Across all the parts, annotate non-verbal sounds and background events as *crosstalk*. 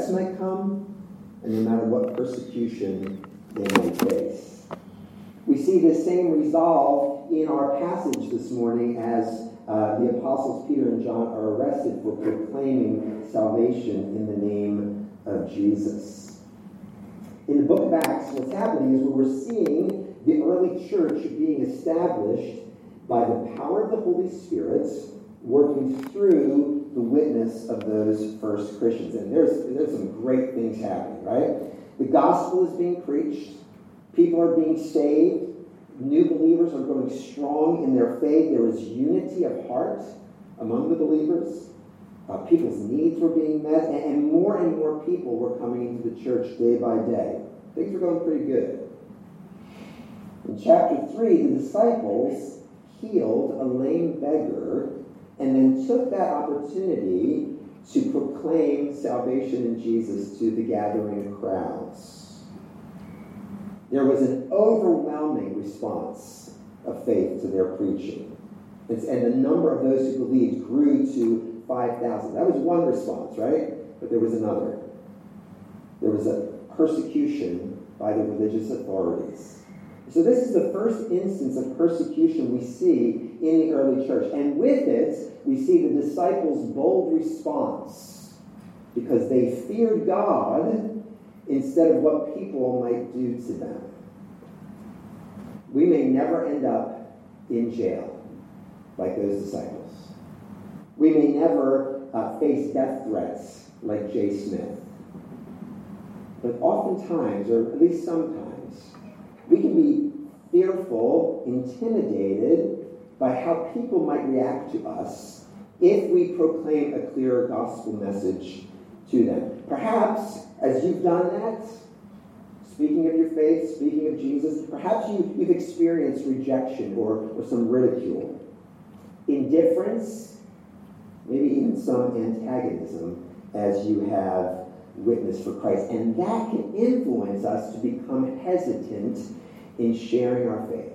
threats might come, and no matter what persecution they might face. We see this same resolve in our passage this morning as uh, the apostles Peter and John are arrested for proclaiming salvation in the name of Jesus. In the book of Acts, what's happening is we're seeing the early church being established by the power of the Holy Spirit working through the witness of those first Christians. And there's, there's some great things happening, right? The gospel is being preached, people are being saved, new believers are growing strong in their faith. There is unity of heart among the believers. Uh, people's needs were being met, and, and more and more people were coming into the church day by day. Things were going pretty good. In chapter 3, the disciples healed a lame beggar and then took that opportunity to proclaim salvation in Jesus to the gathering crowds. There was an overwhelming response of faith to their preaching. And the number of those who believed grew to 5,000. That was one response, right? But there was another. There was a persecution by the religious authorities. So, this is the first instance of persecution we see in the early church. And with it, we see the disciples' bold response because they feared God instead of what people might do to them. We may never end up in jail like those disciples. We may never uh, face death threats like Jay Smith. But oftentimes, or at least sometimes, we can be fearful, intimidated by how people might react to us if we proclaim a clear gospel message to them. Perhaps, as you've done that, speaking of your faith, speaking of Jesus, perhaps you, you've experienced rejection or, or some ridicule, indifference, maybe even some antagonism as you have witnessed for Christ. And that can influence us to become hesitant in sharing our faith.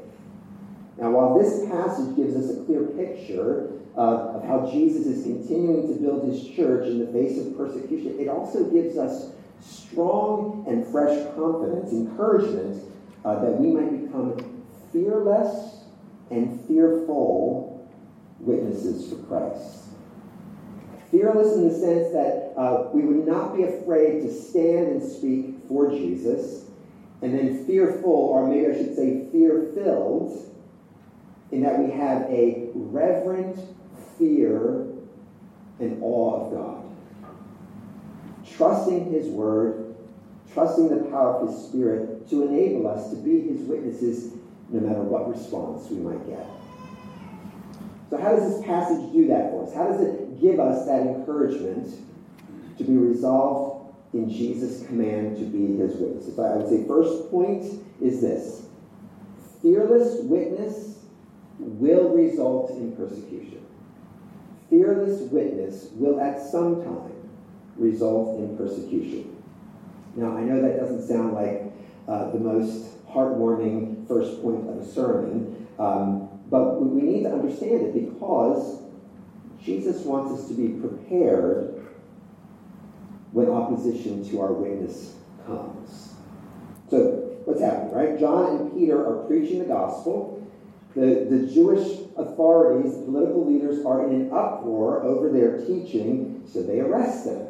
Now, while this passage gives us a clear picture of, how Jesus is continuing to build his church in the face of persecution, it also gives us strong and fresh confidence, encouragement uh, that we might become fearless and fearful witnesses for Christ. Fearless in the sense that uh, we would not be afraid to stand and speak for Jesus and then fearful, or maybe I should say fear filled, in that we have a reverent fear and awe of God. Trusting His Word, trusting the power of His Spirit to enable us to be His witnesses no matter what response we might get. So, how does this passage do that for us? How does it give us that encouragement to be resolved in Jesus' command to be his witnesses. I would say first point is this fearless witness will result in persecution. Fearless witness will at some time result in persecution. Now, I know that doesn't sound like uh, the most heartwarming first point of a sermon, um, but we need to understand it because Jesus wants us to be prepared when opposition to our witness comes. So, what's happening, right? John and Peter are preaching the gospel. The, the Jewish authorities, the political leaders, are in an uproar over their teaching, so they arrest them.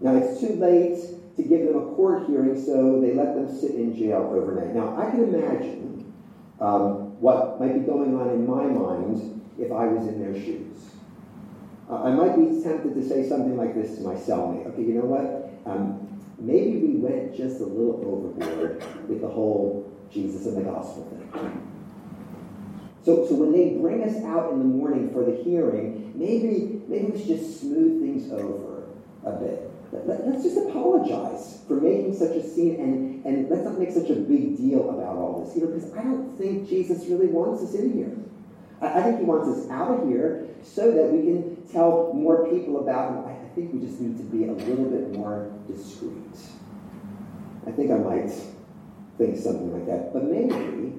Now, it's too late to give them a court hearing, so they let them sit in jail overnight. Now, I can imagine um, what might be going on in my mind if I was in their shoes. Uh, I might be tempted to say something like this to my cellmate. Okay, you know what? Um, maybe we went just a little overboard with the whole Jesus and the gospel thing. So, so when they bring us out in the morning for the hearing, maybe maybe we should just smooth things over a bit. Let, us just apologize for making such a scene and, and let's not make such a big deal about all this. You know, because I don't think Jesus really wants us in here. I, I think he wants us out of here so that we can tell more people about him. I, I think we just need to be a little bit more discreet. I think I might think something like that. But maybe,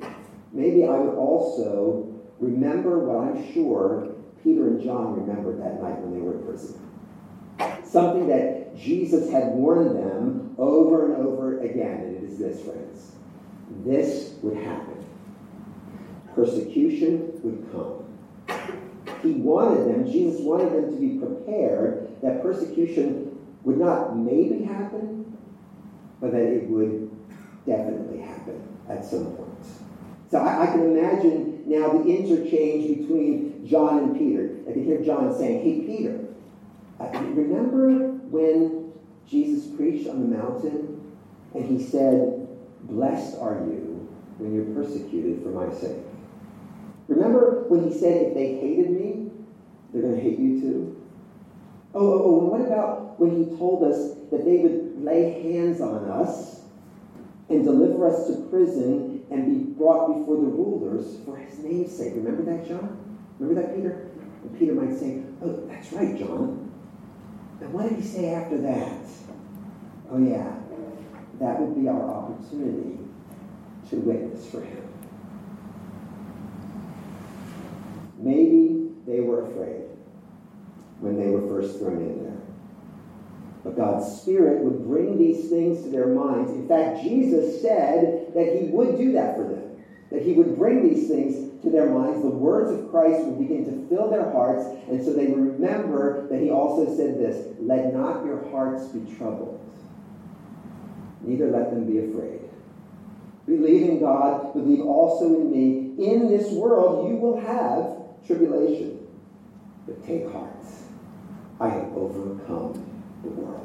maybe I would also remember what I'm sure Peter and John remembered that night when they were in prison. Something that Jesus had warned them over and over again, and it is this, friends. This would happen. Persecution would come. He wanted them, Jesus wanted them to be prepared that persecution would not maybe happen, but that it would definitely happen at some point. So I, I, can imagine now the interchange between John and Peter. I can hear John saying, Hey, Peter, uh, remember when Jesus preached on the mountain and he said, Blessed are you when you're persecuted for my sake? Remember when he said, If they hated me, they're going to hate you too? Oh, oh, oh, and what about when he told us that they would lay hands on us and deliver us to prison and be brought before the rulers for his name's sake? Remember that, John? Remember that, Peter? And Peter might say, Oh, that's right, John. And what did he say after that? Oh, yeah, that would be our opportunity to witness for him. Maybe they were afraid when they were first thrown in there. But God's Spirit would bring these things to their minds. In fact, Jesus said that He would do that for them, that He would bring these things to their minds. The words of Christ would begin to fill their hearts, and so they remember that He also said this Let not your hearts be troubled, neither let them be afraid. Believe in God, believe also in me. In this world you will have tribulation, but take heart. I have overcome the world.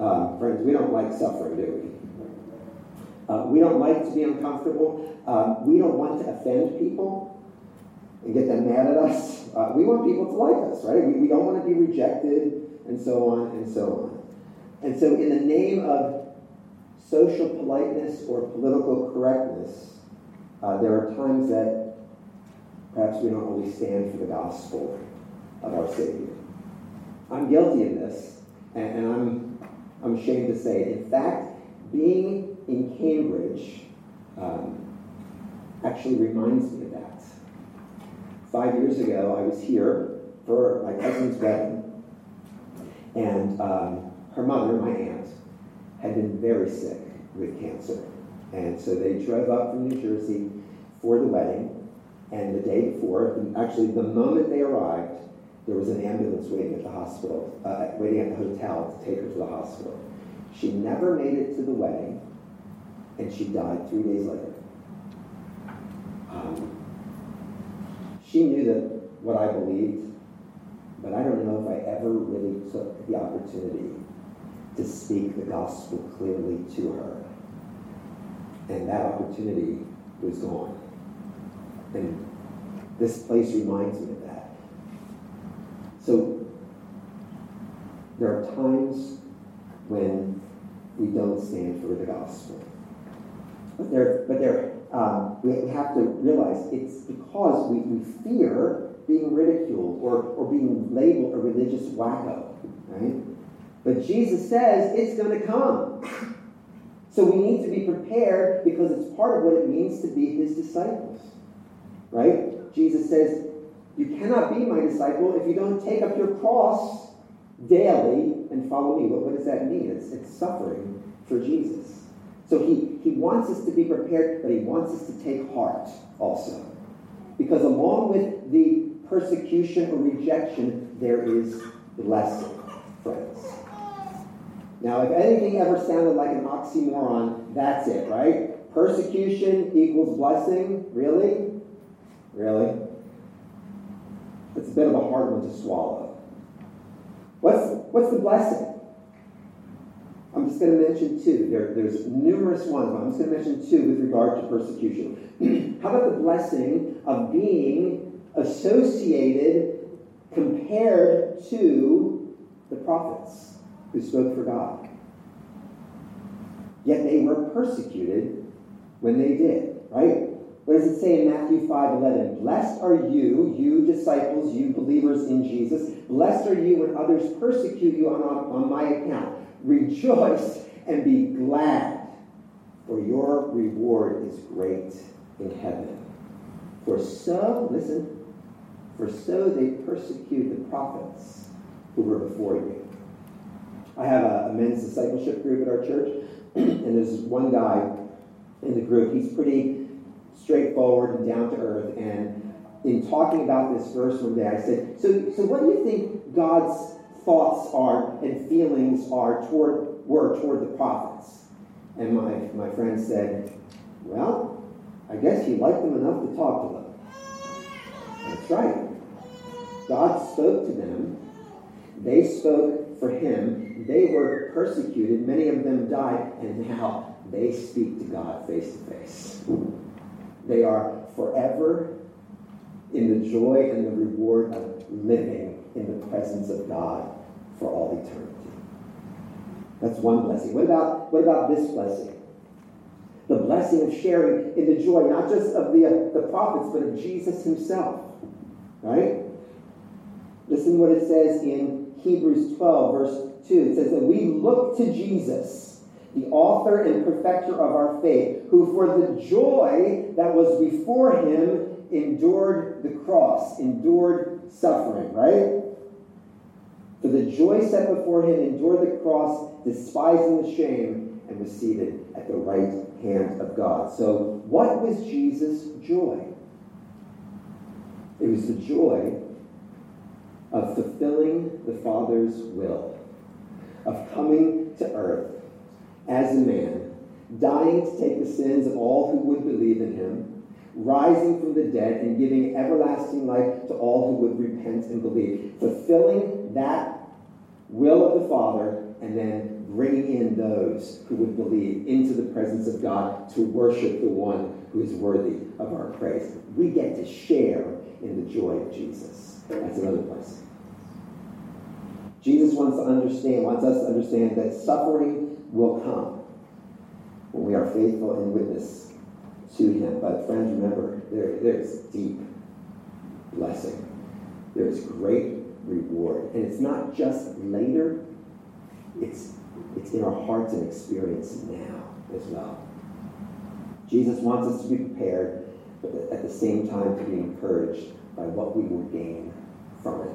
Uh, friends, we don't like suffering, do we? Uh, we don't like to be uncomfortable. Uh, we don't want to offend people and get them mad at us. Uh, we want people to like us, right? We, we don't want to be rejected and so on and so on. And so, in the name of social politeness or political correctness, uh, there are times that perhaps we don't always stand for the gospel of our Savior. I'm guilty of this, and, and I'm, I'm ashamed to say it. In fact, being in Cambridge um, actually reminds me of that. Five years ago, I was here for my cousin's wedding, and um, her mother, my aunt, had been very sick with cancer. And so they drove up from New Jersey for the wedding, and the day before, actually the moment they arrived, there was an ambulance waiting at the hospital, uh, waiting at the hotel to take her to the hospital. She never made it to the wedding, and she died three days later. Um, she knew that what I believed, but I don't know if I ever really took the opportunity to speak the gospel clearly to her. And that opportunity was gone. And this place reminds me of that. So there are times when we don't stand for the gospel. But there, but there, um, we have to realize it's because we, we fear being ridiculed or, or being labeled a religious wacko, right? But Jesus says it's going to come. So we need to be prepared because it's part of what it means to be his disciples, right? Jesus says, you cannot be my disciple if you don't take up your cross daily and follow me. What, what does that mean? It's, it's suffering for Jesus. So he, he wants us to be prepared, but he wants us to take heart also. Because along with the persecution or rejection, there is blessing, friends. Now, if anything ever sounded like an oxymoron, that's it, right? Persecution equals blessing? Really? Really? It's a bit of a hard one to swallow. What's, what's the blessing? I'm just going to mention two. There, there's numerous ones, but I'm just going to mention two with regard to persecution. *clears throat* How about the blessing of being associated, compared to the prophets who spoke for God? Yet they were persecuted when they did, right? What does it say in Matthew 5 11? Blessed are you, you disciples, you believers in Jesus. Blessed are you when others persecute you on, on my account. Rejoice and be glad, for your reward is great in heaven. For so, listen, for so they persecuted the prophets who were before you. I have a, a men's discipleship group at our church, *clears throat* and there's one guy in the group. He's pretty straightforward and down to earth. And in talking about this verse one day, I said, "So, so what do you think God's thoughts are and feelings are toward were toward the prophets?" And my my friend said, "Well, I guess he liked them enough to talk to them." That's right. God spoke to them. They spoke for him. They were persecuted. Many of them died. And now they speak to God face to face. They are forever in the joy and the reward of living in the presence of God for all eternity. That's one blessing. What about, what about this blessing? The blessing of sharing in the joy, not just of the, uh, the prophets, but of Jesus himself. Right? Listen what it says in Hebrews 12, verse 2. It says that we look to Jesus, the author and perfecter of our faith, who for the joy that was before him endured the cross, endured suffering, right? For the joy set before him endured the cross, despising the shame, and was seated at the right hand of God. So, what was Jesus' joy? It was the joy of fulfilling the Father's will, of coming to earth as a man, dying to take the sins of all who would believe in him, rising from the dead, and giving everlasting life to all who would repent and believe. Fulfilling that will of the Father, and then bringing in those who would believe into the presence of God to worship the one who is worthy of our praise. We get to share in the joy of Jesus. That's another place. Jesus wants to understand, wants us to understand that suffering will come when we are faithful and witness to him. But friends, remember, there, there's deep blessing. There's great reward. And it's not just later, it's, it's in our hearts and experience now as well. Jesus wants us to be prepared, but at the same time to be encouraged by what we will gain from it.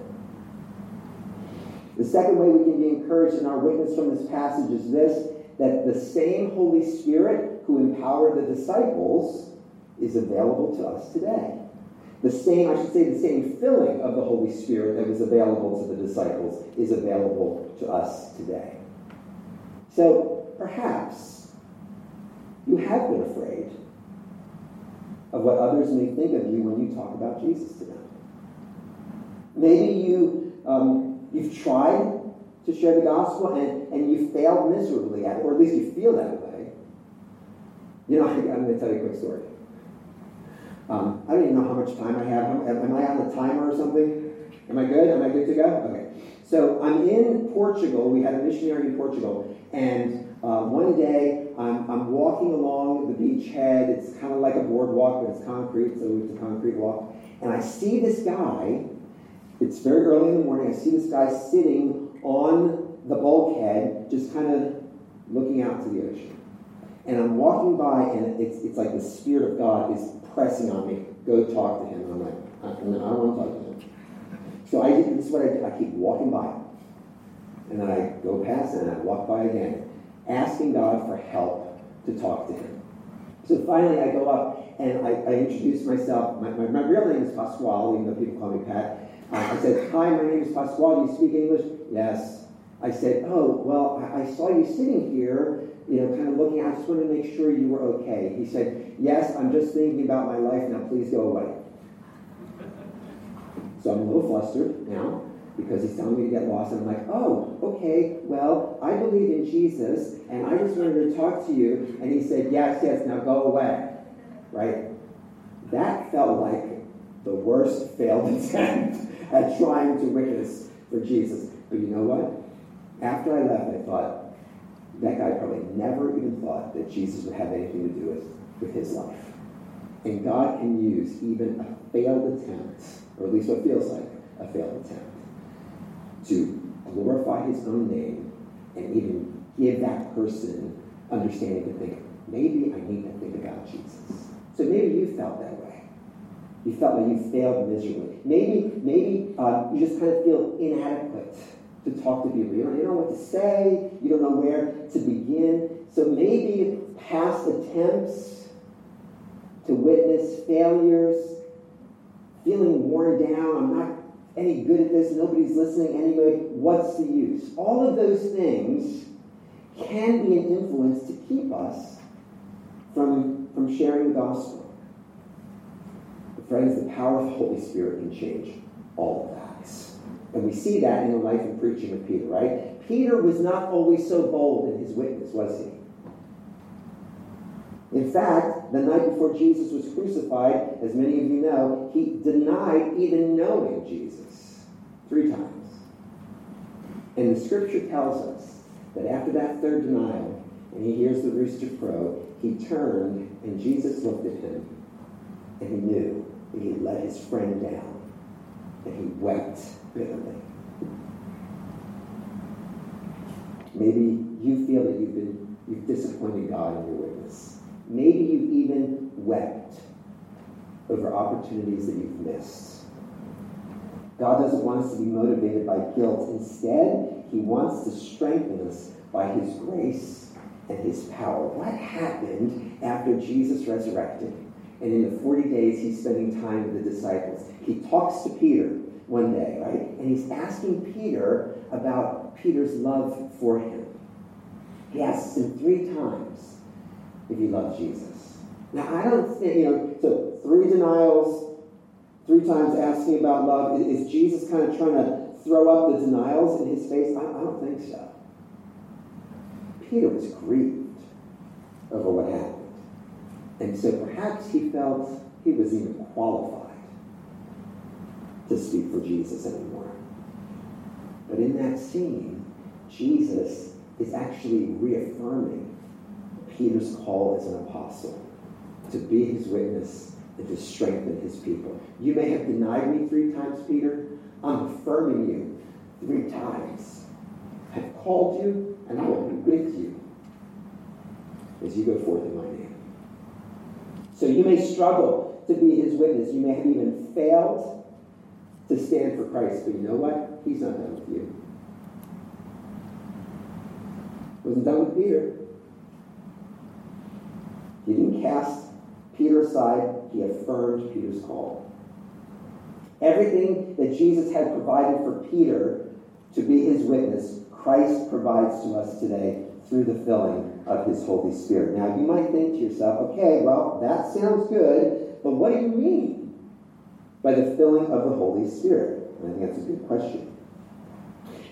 The second way we can be encouraged in our witness from this passage is this that the same Holy Spirit who empowered the disciples is available to us today. The same, I should say, the same filling of the Holy Spirit that was available to the disciples is available to us today. So perhaps you have been afraid of what others may think of you when you talk about Jesus to them. Maybe you um, You've tried to share the gospel and, and you failed miserably at it, or at least you feel that way. You know, I, am going to tell you a quick story. Um, I don't even know how much time I have. Am I on the timer or something? Am I good? Am I good to go? Okay. So I'm in Portugal. We had a missionary in Portugal. And uh, one day I'm, I'm walking along the beachhead. It's kind of like a boardwalk, but it's concrete, so it's a concrete walk. And I see this guy it's very early in the morning. I see this guy sitting on the bulkhead, just kind of looking out to the ocean. And I'm walking by, and it's, it's like the Spirit of God is pressing on me. Go talk to him. I'm like, I, I don't want to talk to him. So I, this is what I do. I keep walking by. And then I go past and I walk by again, asking God for help to talk to him. So finally I go up and I, I introduce myself. My, my, my real name is Pasquale, even though people call me Pat. Uh, I said, Hi, my name is Pasquale. Do you speak English? Yes. I said, Oh, well, I saw you sitting here, you know, kind of looking. I just wanted to make sure you were okay. He said, Yes, I'm just thinking about my life now. Please go away. So I'm a little flustered now because he's telling me to get lost. And I'm like, oh, okay, well, I believe in Jesus, and I just wanted to talk to you. And he said, yes, yes, now go away. Right? That felt like the worst failed *laughs* attempt at trying to witness for Jesus. But you know what? After I left, I thought, that guy probably never even thought that Jesus would have anything to do with, with his life. And God can use even a failed attempt, or at least what feels like a failed attempt, to glorify his own name and even give that person understanding to think, maybe I need to think about Jesus. So maybe you felt that way. You felt like you failed miserably. Maybe, maybe uh, you just kind of feel inadequate to talk to people. You don't, you don't know what to say. You don't know where to begin. So maybe past attempts to witness failures, feeling worn down, I'm not any good at this, nobody's listening anyway, what's the use? All of those things can be an influence to keep us from, from sharing the gospel. But friends, the power of the Holy Spirit can change all of that. And we see that in the life and preaching of Peter, right? Peter was not always so bold in his witness, was he? In fact, the night before Jesus was crucified, as many of you know, he denied even knowing Jesus three times. And the scripture tells us that after that third denial, and he hears the rooster crow, he turned and Jesus looked at him and he knew that he had let his friend down and he wept bitterly. Maybe you feel that you've been you've disappointed God in your witness. Maybe you've even wept over opportunities that you've missed. God doesn't want us to be motivated by guilt. Instead, He wants to strengthen us by His grace and His power. What happened after Jesus resurrected? And in the 40 days he's spending time with the disciples, he talks to Peter one day, right? And he's asking Peter about Peter's love for him. He asks him three times if he loves Jesus. Now, I don't think, you know, so three denials, three times asking about love. Is Jesus kind of trying to throw up the denials in his face? I, I don't think so. Peter was grieved over what happened. And so perhaps he felt he was even qualified to speak for Jesus anymore. But in that scene, Jesus is actually reaffirming Peter's call as an apostle to be his witness and to strengthen his people. You may have denied me three times, Peter. I'm affirming you three times. I've called you, and I will be with you as you go forth in my name. So you may struggle to be his witness. You may have even failed to stand for Christ. But you know what? He's not done with you. Wasn't done with Peter. He didn't cast Peter aside, he affirmed Peter's call. Everything that Jesus had provided for Peter to be his witness, Christ provides to us today through the filling of his Holy Spirit. Now, you might think to yourself, okay, well, that sounds good, but what do you mean? By the filling of the Holy Spirit? And I think that's a good question.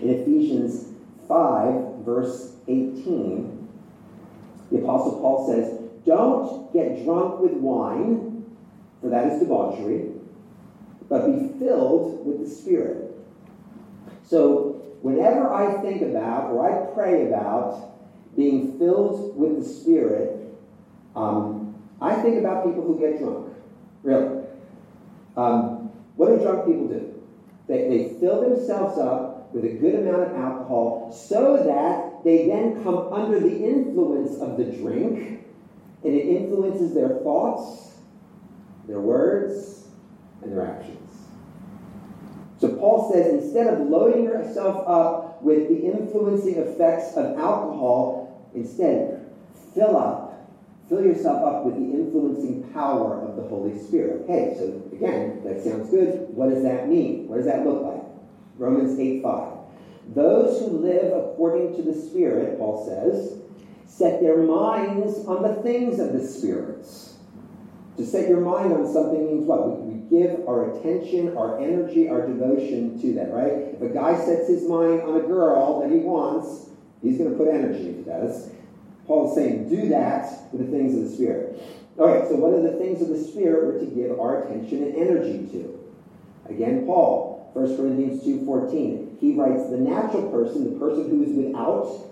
In Ephesians 5, verse 18, the Apostle Paul says, Don't get drunk with wine, for that is debauchery, but be filled with the Spirit. So, whenever I think about or I pray about being filled with the Spirit, um, I think about people who get drunk. Really. Um, what do drunk people do? They, they fill themselves up with a good amount of alcohol so that they then come under the influence of the drink and it influences their thoughts, their words, and their actions. So Paul says instead of loading yourself up with the influencing effects of alcohol, instead fill up Fill yourself up with the influencing power of the Holy Spirit. Okay, so again, that sounds good. What does that mean? What does that look like? Romans 8 5. Those who live according to the Spirit, Paul says, set their minds on the things of the spirits. To set your mind on something means what? We, give our attention, our energy, our devotion to that, right? If a guy sets his mind on a girl that he wants, he's going to put energy into that. That's, Paul's saying, do that with the things of the Spirit. All right, so what are the things of the Spirit we're to give our attention and energy to? Again, Paul, 1 Corinthians 2.14. He writes, the natural person, the person who is without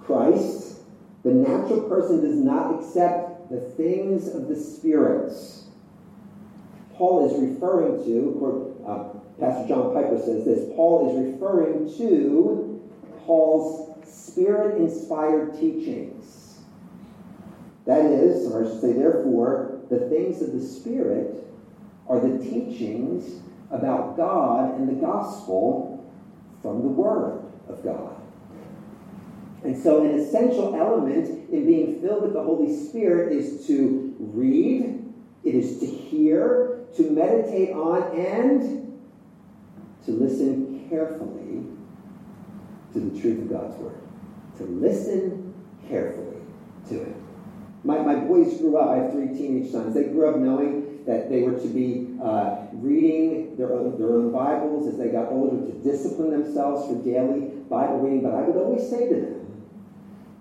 Christ, the natural person does not accept the things of the spirits. Paul is referring to, uh, Pastor John Piper says this, Paul is referring to Paul's Spirit inspired teachings. That is, or I should say, therefore, the things of the Spirit are the teachings about God and the gospel from the Word of God. And And so, an essential element in being filled with the Holy Spirit is to read, it is to hear, to meditate on, and to listen carefully to the truth of God's Word. To listen carefully to it. My, my boys grew up, I have three teenage sons, they grew up knowing that they were to be uh, reading their own, their own Bibles as they got older to discipline themselves for daily Bible reading. But I would always say to them,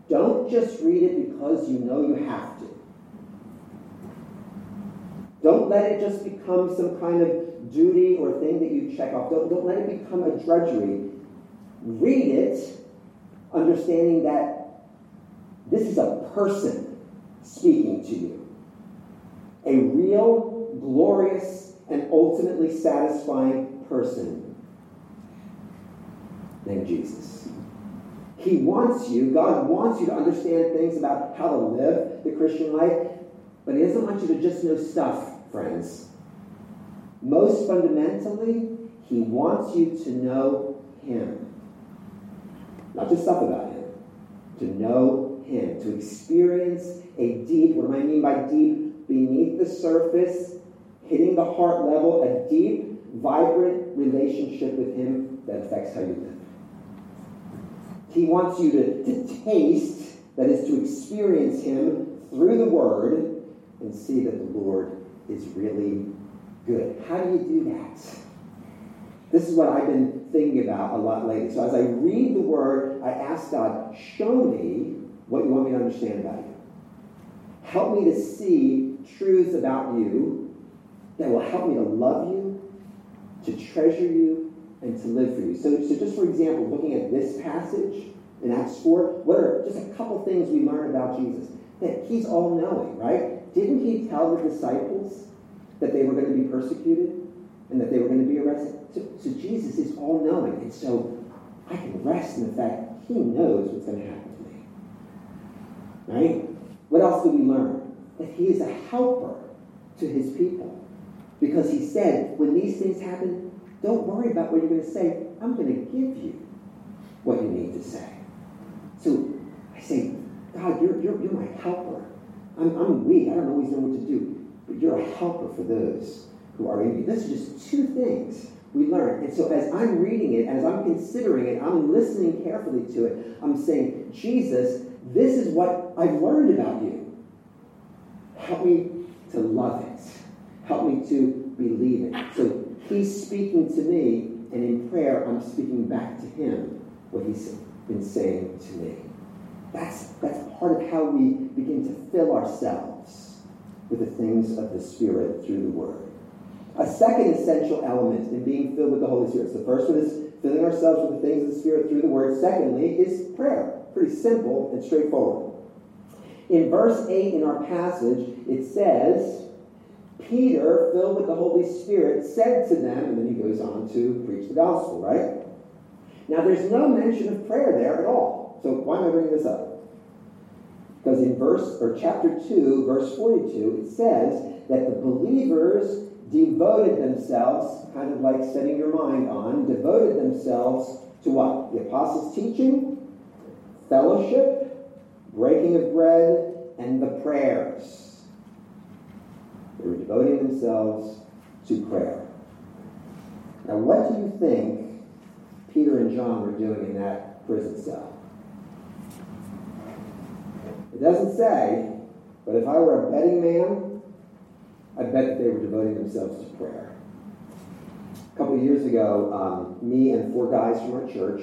don't just read it because you know you have to. Don't let it just become some kind of duty or thing that you check off. Don't, don't let it become a drudgery. Read it, understanding that this is a person speaking to you. A real, glorious, and ultimately satisfying person named Jesus. He wants you, God wants you to understand things about how to live the Christian life, but He doesn't want you to just know stuff friends. Most fundamentally, he wants you to know him. Not just stuff about him. To know him. To experience a deep, what do I mean by deep? Beneath the surface, hitting the heart level, a deep, vibrant relationship with him that affects how you live. He wants you to, to taste, that is, to experience him through the word and see that the Lord is really good. How do you do that? This is what I've been thinking about a lot lately. So as I read the word, I ask God, show me what you want me to understand about you. Help me to see truths about you that will help me to love you, to treasure you, and to live for you. So, so just for example, looking at this passage in Acts 4, what are just a couple things we learn about Jesus? That he's all knowing, right? Didn't he tell the disciples that they were going to be persecuted and that they were going to be arrested? So, so Jesus is all knowing. And so I can rest in the fact he knows what's going to happen to me. Right? What else do we learn? That he is a helper to his people. Because he said, when these things happen, don't worry about what you're going to say. I'm going to give you what you need to say. So I say, God, you're, you're, you're my helper. I'm, I'm weak. I don't always know what to do. But you're a helper for those who are in you. This is just two things we learn. And so as I'm reading it, as I'm considering it, I'm listening carefully to it, I'm saying, Jesus, this is what I've learned about you. Help me to love it. Help me to believe it. So he's speaking to me, and in prayer, I'm speaking back to him what he's been saying to me. That's, that's part of how we begin to fill ourselves with the things of the Spirit through the Word. A second essential element in being filled with the Holy Spirit. So, the first one is filling ourselves with the things of the Spirit through the Word. Secondly, is prayer. Pretty simple and straightforward. In verse 8 in our passage, it says, Peter, filled with the Holy Spirit, said to them, and then he goes on to preach the gospel, right? Now, there's no mention of prayer there at all. So why am I bringing this up? Because in verse or chapter 2, verse 42, it says that the believers devoted themselves, kind of like setting your mind on, devoted themselves to what? The apostles' teaching, fellowship, breaking of bread, and the prayers. They were devoting themselves to prayer. Now, what do you think Peter and John were doing in that prison cell? It doesn't say, but if I were a betting man, I bet that they were devoting themselves to prayer. A couple years ago, um, me and four guys from our church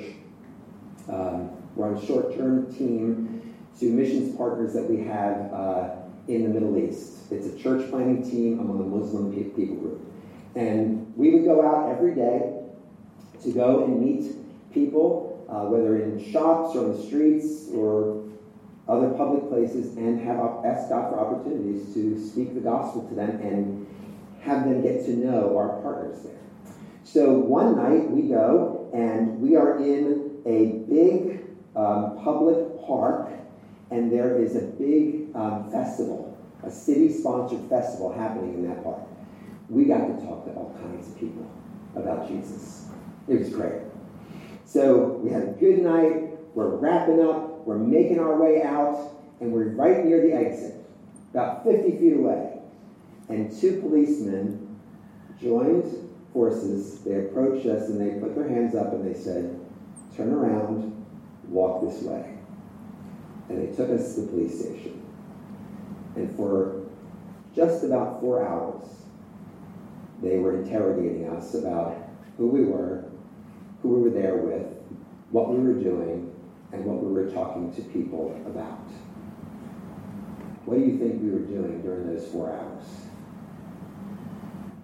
um, were on a short term team to missions partners that we have uh, in the Middle East. It's a church planting team among a Muslim people group. And we would go out every day to go and meet people, uh, whether in shops or on the streets or other public places and have asked God for opportunities to speak the gospel to them and have them get to know our partners there. So one night we go and we are in a big um, public park and there is a big um, festival, a city sponsored festival happening in that park. We got to talk to all kinds of people about Jesus. It was great. So we had a good night we're wrapping up, we're making our way out, and we're right near the exit, about 50 feet away. And two policemen joined forces. They approached us and they put their hands up and they said, Turn around, walk this way. And they took us to the police station. And for just about four hours, they were interrogating us about who we were, who we were there with, what we were doing, and what we were talking to people about. What do you think we were doing during those four hours?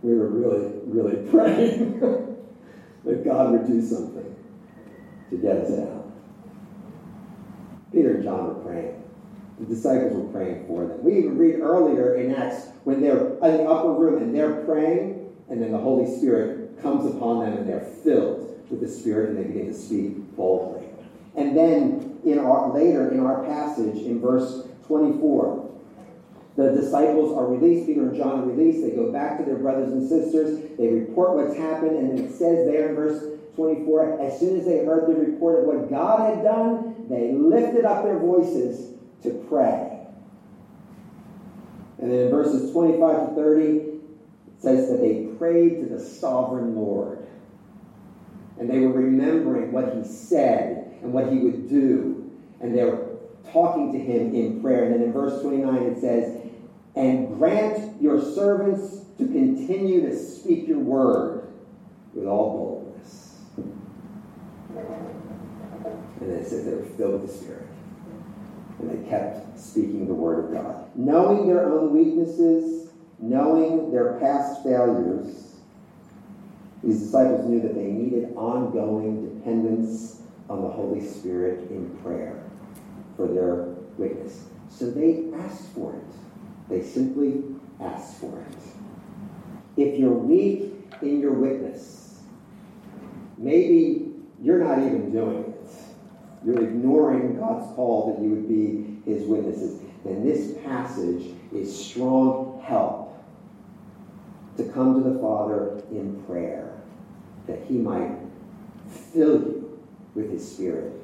We were really, really *laughs* praying that God would do something to get us out. Peter and John were praying. The disciples were praying for them. We even read earlier in Acts when they're in the upper room and they're praying, and then the Holy Spirit comes upon them and they're filled with the Spirit and they begin to speak boldly. And then in our later in our passage in verse 24, the disciples are released, Peter and John are released. They go back to their brothers and sisters. They report what's happened, and then it says there in verse 24 as soon as they heard the report of what God had done, they lifted up their voices to pray. And then in verses 25 to 30, it says that they prayed to the sovereign Lord. And they were remembering what he said and what he would do. And they were talking to him in prayer. And then in verse 29, it says, And grant your servants to continue to speak your word with all boldness. And then it says they were filled with the Spirit. And they kept speaking the word of God. Knowing their own weaknesses, knowing their past failures, these disciples knew that they needed ongoing dependence on the Holy Spirit in prayer for their witness. So they asked for it. They simply asked for it. If you're weak in your witness, maybe you're not even doing it. You're ignoring God's call that you would be his witnesses. Then this passage is strong help to come to the Father in prayer that he might fill you with his spirit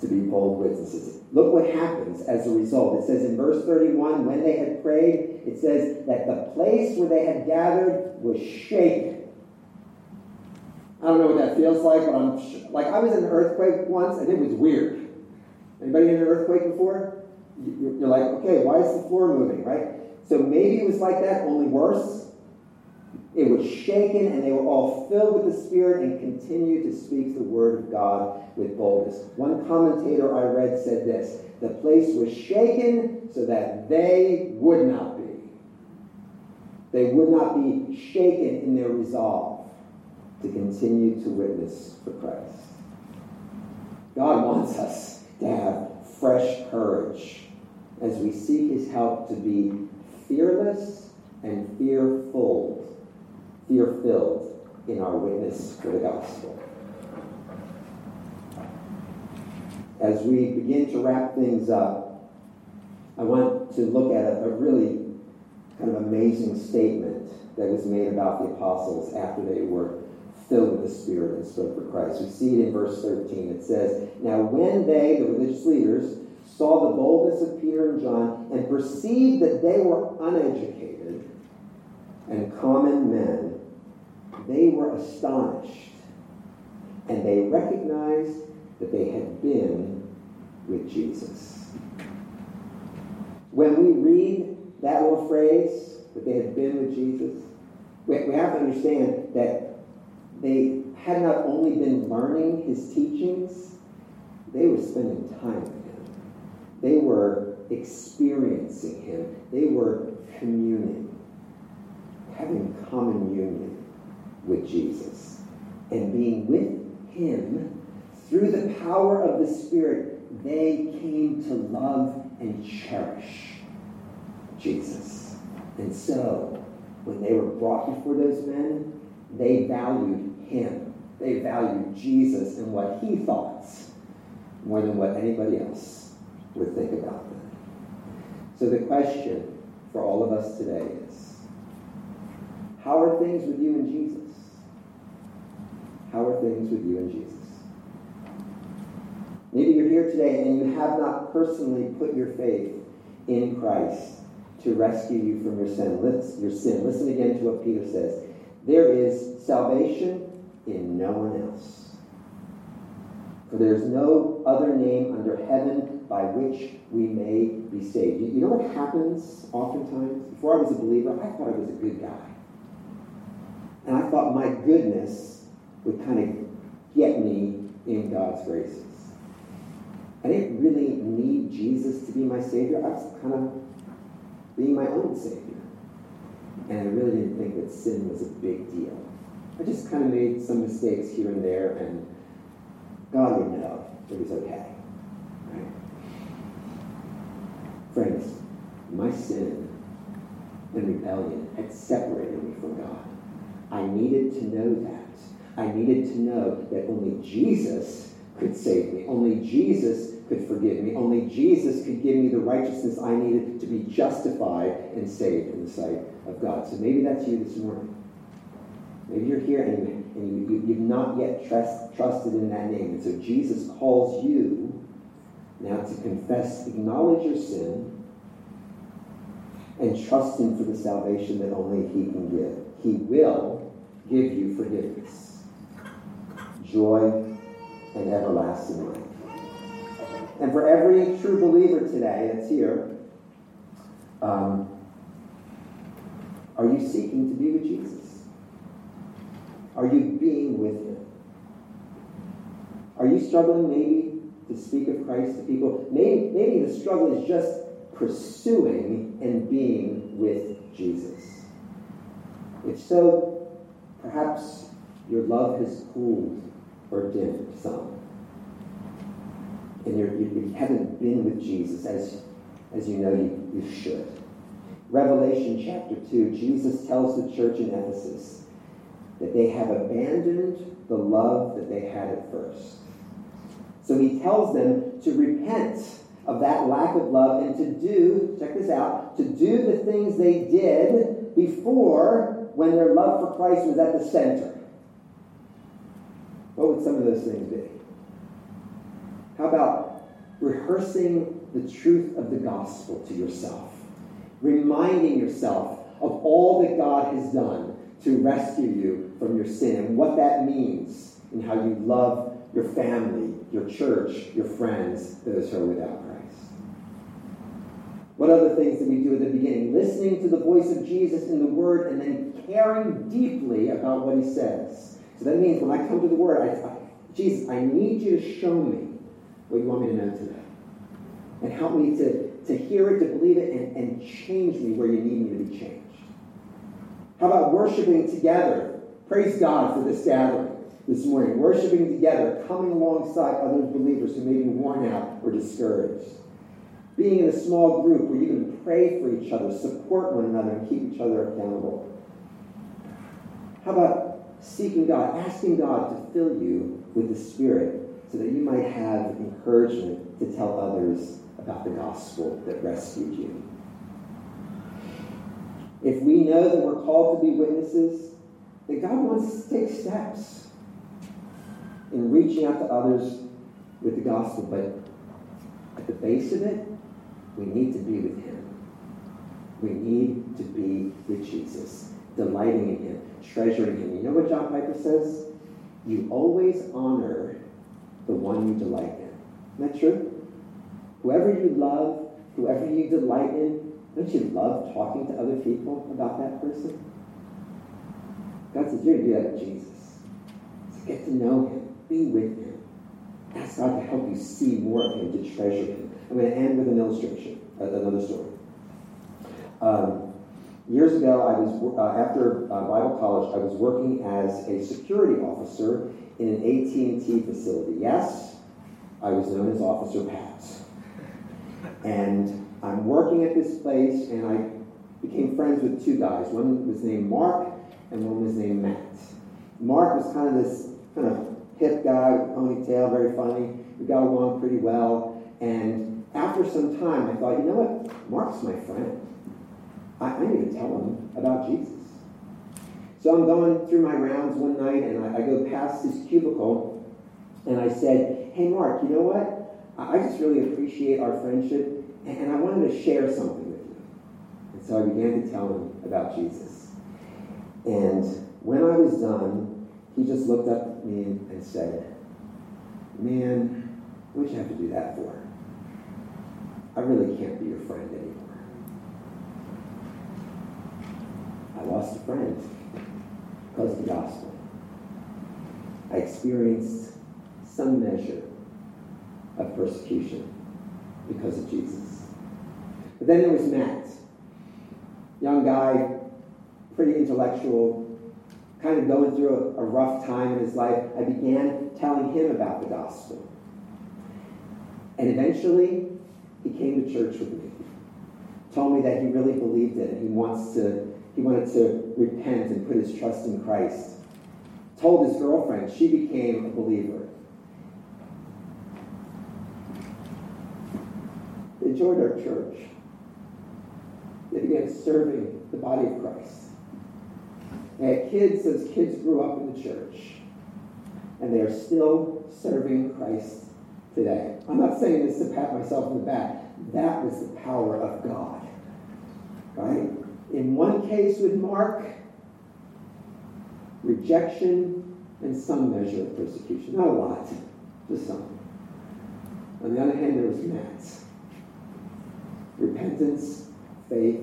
to be bold witnesses. Look what happens as a result. It says in verse 31 when they had prayed, it says that the place where they had gathered was shaken. I don't know what that feels like, but I'm sh- like I was in an earthquake once and it was weird. Anybody in an earthquake before? You're like, okay, why is the floor moving, right? So maybe it was like that, only worse. It was shaken, and they were all filled with the Spirit and continued to speak the word of God with boldness. One commentator I read said this The place was shaken so that they would not be. They would not be shaken in their resolve to continue to witness for Christ. God wants us to have fresh courage as we seek his help to be fearless and fearful fear filled in our witness for the gospel. As we begin to wrap things up, I want to look at a, a really kind of amazing statement that was made about the apostles after they were filled with the Spirit and spoke for Christ. We see it in verse 13. It says, Now when they, the religious leaders, saw the boldness of Peter and John and perceived that they were uneducated and common men, they were astonished and they recognized that they had been with Jesus. When we read that little phrase, that they had been with Jesus, we, have to understand that they had not only been learning his teachings, they were spending time with him. They were experiencing him. They were communing, having common union with Jesus. And being with him through the power of the Spirit, they came to love and cherish Jesus. And so, when they were brought before those men, they valued him. They valued Jesus and what he thought more than what anybody else would think about them. So the question for all of us today is, how are things with you and Jesus? Things with you and Jesus? Maybe you're here today and you have not personally put your faith in Christ to rescue you from your sin. Your sin. Listen again to what Peter says. There is salvation in no one else. For there is no other name under heaven by which we may be saved. You know what happens oftentimes? Before I was a believer, I thought I was a good guy. And I thought my goodness would kind of get me in God's graces. I didn't really need Jesus to be my Savior. I was kind of being my own Savior. And I really didn't think that sin was a big deal. I just kind of made some mistakes here and there, and God would know that it was okay. Right? Friends, my sin and rebellion had separated me from God. I needed to know that. I needed to know that only Jesus could save me. Only Jesus could forgive me. Only Jesus could give me the righteousness I needed to be justified and saved in the sight of God. So maybe that's you this morning. Maybe you're here and, and you, have not yet trust, trusted in that name. And so Jesus calls you now to confess, acknowledge your sin, and trust Him for the salvation that only He can give. He will give you forgiveness, joy, and everlasting life. And for every true believer today that's here, um, are you seeking to be with Jesus? Are you being with Him? Are you struggling maybe to speak of Christ to people? Maybe, maybe the struggle is just pursuing and being with Jesus. If so, perhaps your love has cooled or dimmed some and you haven't been with Jesus as, as you know you, you should. Revelation chapter 2, Jesus tells the church in Ephesus that they have abandoned the love that they had at first. So he tells them to repent of that lack of love and to do, check this out, to do the things they did before when their love for Christ was at the center. What would some of those things be? How about rehearsing the truth of the gospel to yourself? Reminding yourself of all that God has done to rescue you from your sin and what that means and how you love your family, your church, your friends, those who are without Christ. What other things did we do at the beginning? Listening to the voice of Jesus in the Word and then caring deeply about what He says. So that means when I come to the Word, I, I, Jesus, I need you to show me what you want me to know today. And help me to, to hear it, to believe it, and, and change me where you need me to be changed. How about worshiping together? Praise God for this gathering this morning. Worshiping together, coming alongside other believers who may be worn out or discouraged. Being in a small group where you can pray for each other, support one another, and keep each other accountable. How about seeking God, asking God to fill you with the Spirit so that you might have encouragement to tell others about the gospel that rescued you. If we know that we're called to be witnesses, that God wants us to take steps in reaching out to others with the gospel, but at the base of it, we need to be with Him. We need to be with Jesus, delighting in Him, treasuring Him. You know what John Piper says? You always honor the one you delight in. Isn't that true? Whoever you love, whoever you delight in, don't you love talking to other people about that person? God says, you're going to do that with Jesus. So get to know him, be with him. Ask God to help you see more of him, to treasure him. I'm going to end with an illustration, uh, another story. Um, years ago, I was uh, after uh, Bible college, I was working as a security officer in an AT&T facility. Yes, I was known as Officer Pat. And I'm working at this place, and I became friends with two guys. One was named Mark, and one was named Matt. Mark was kind of this kind of hip guy with a ponytail, very funny. We got along pretty well. And after some time, I thought, you know what? Mark's my friend. I, I need to tell him about Jesus. So I'm going through my rounds one night and I, I go past his cubicle and I said, Hey, Mark, you know what? I just really appreciate our friendship, and I wanted to share something with you. And so I began to tell him about Jesus. And when I was done, he just looked up at me and said, Man, what'd you have to do that for? I really can't be your friend anymore. I lost a friend because of the gospel. I experienced some measure of persecution because of Jesus. But then there was Matt, young guy, pretty intellectual, kind of going through a, a, rough time in his life. I began telling him about the gospel. And eventually, he came to church with me. Told me that he really believed it and he wants to, he wanted to repent and put his trust in Christ. Told his girlfriend, she became a believer. They joined our church. They began serving the body of Christ. They had kids as kids grew up in the church. And they are still serving Christ today. I'm not saying this to pat myself on the back. That was the power of God. Right? In one case with Mark, rejection and some measure of persecution. Not a lot, just some. On the other hand, there was Matt repentance, faith,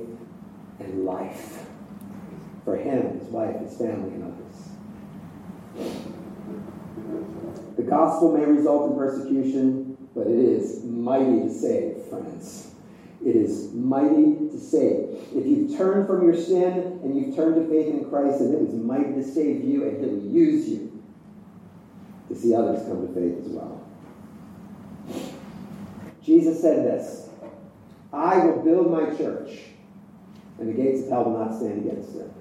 and life for him, his wife, his family, and others. The gospel may result in persecution, but it is mighty to save, friends. It is mighty to save. If you've turned from your sin and you've turned to faith in Christ, then it is mighty to save you, and He'll use you to see others come to faith as well. Jesus said this I will build my church, and the gates of hell will not stand against it.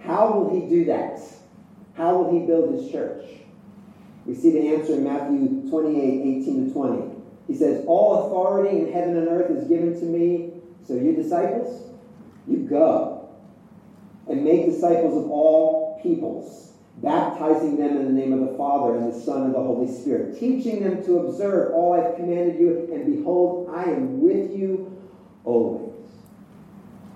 How will he do that? How will he build his church? We see the answer in Matthew 28 18 to 20. He says, All authority in heaven and earth is given to me. So, you disciples, you go and make disciples of all peoples baptizing them in the name of the Father and the Son and the Holy Spirit, teaching them to observe all I've commanded you, and behold, I am with you always.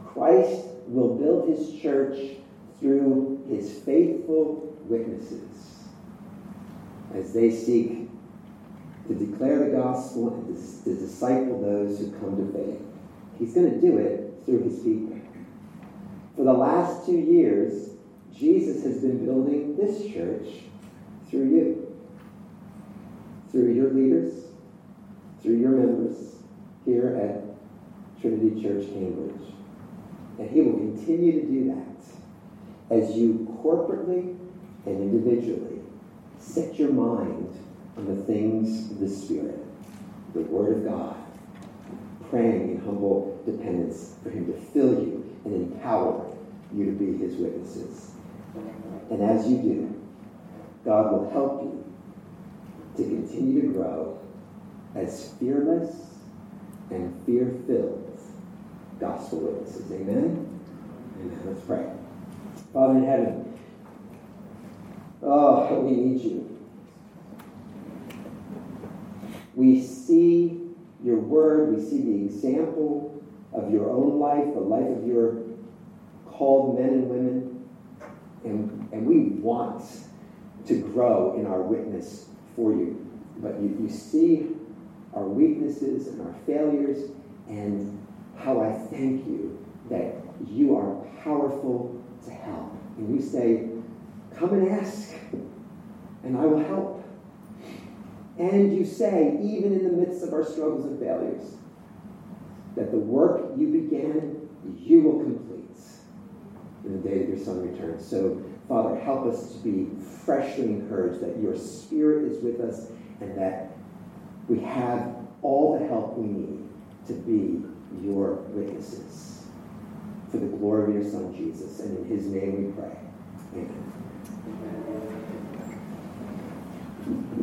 Christ will build his church through his faithful witnesses as they seek to declare the gospel and to, disciple those who come to faith. He's going to do it through his people. For the last two years, Jesus has been building this church through you, through your leaders, through your members here at Trinity Church Cambridge. And He will continue to do that as you corporately and individually set your mind on the things of the Spirit, the Word of God, praying in humble dependence for Him to fill you and empower you to be His witnesses. And as you do, God will help you to continue to grow as fearless and fear filled gospel witnesses. Amen? Amen. Let's pray. Father in heaven, oh, we need you. We see your word, we see the example of your own life, the life of your called men and women and, and we want to grow in our witness for you. But you, you see our weaknesses and our failures, and how I thank you that you are powerful to help. And you say, Come and ask, and I will help. And you say, even in the midst of our struggles and failures, that the work you began, you will complete in the day that your Son returns. So, Father, help us to be freshly encouraged that your Spirit is with us and that we have all the help we need to be your witnesses. For the glory of your Son, Jesus. And in his name we pray. Amen. Amen.